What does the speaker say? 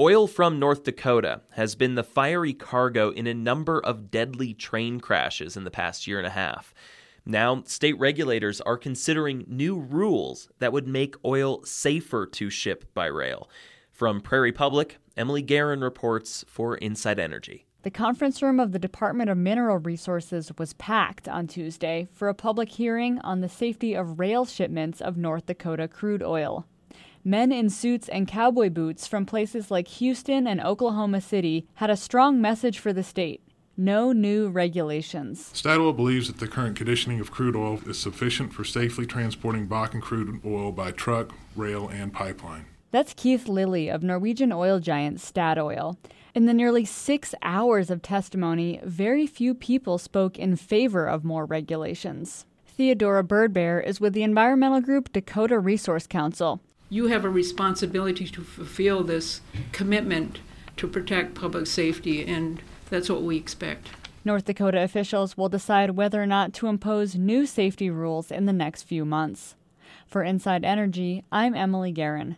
Oil from North Dakota has been the fiery cargo in a number of deadly train crashes in the past year and a half. Now, state regulators are considering new rules that would make oil safer to ship by rail. From Prairie Public, Emily Guerin reports for Inside Energy. The conference room of the Department of Mineral Resources was packed on Tuesday for a public hearing on the safety of rail shipments of North Dakota crude oil. Men in suits and cowboy boots from places like Houston and Oklahoma City had a strong message for the state no new regulations. Statoil believes that the current conditioning of crude oil is sufficient for safely transporting Bakken crude oil by truck, rail, and pipeline. That's Keith Lilly of Norwegian oil giant Statoil. In the nearly six hours of testimony, very few people spoke in favor of more regulations. Theodora Birdbear is with the environmental group Dakota Resource Council you have a responsibility to fulfill this commitment to protect public safety, and that's what we expect. North Dakota officials will decide whether or not to impose new safety rules in the next few months. For Inside Energy, I'm Emily Guerin.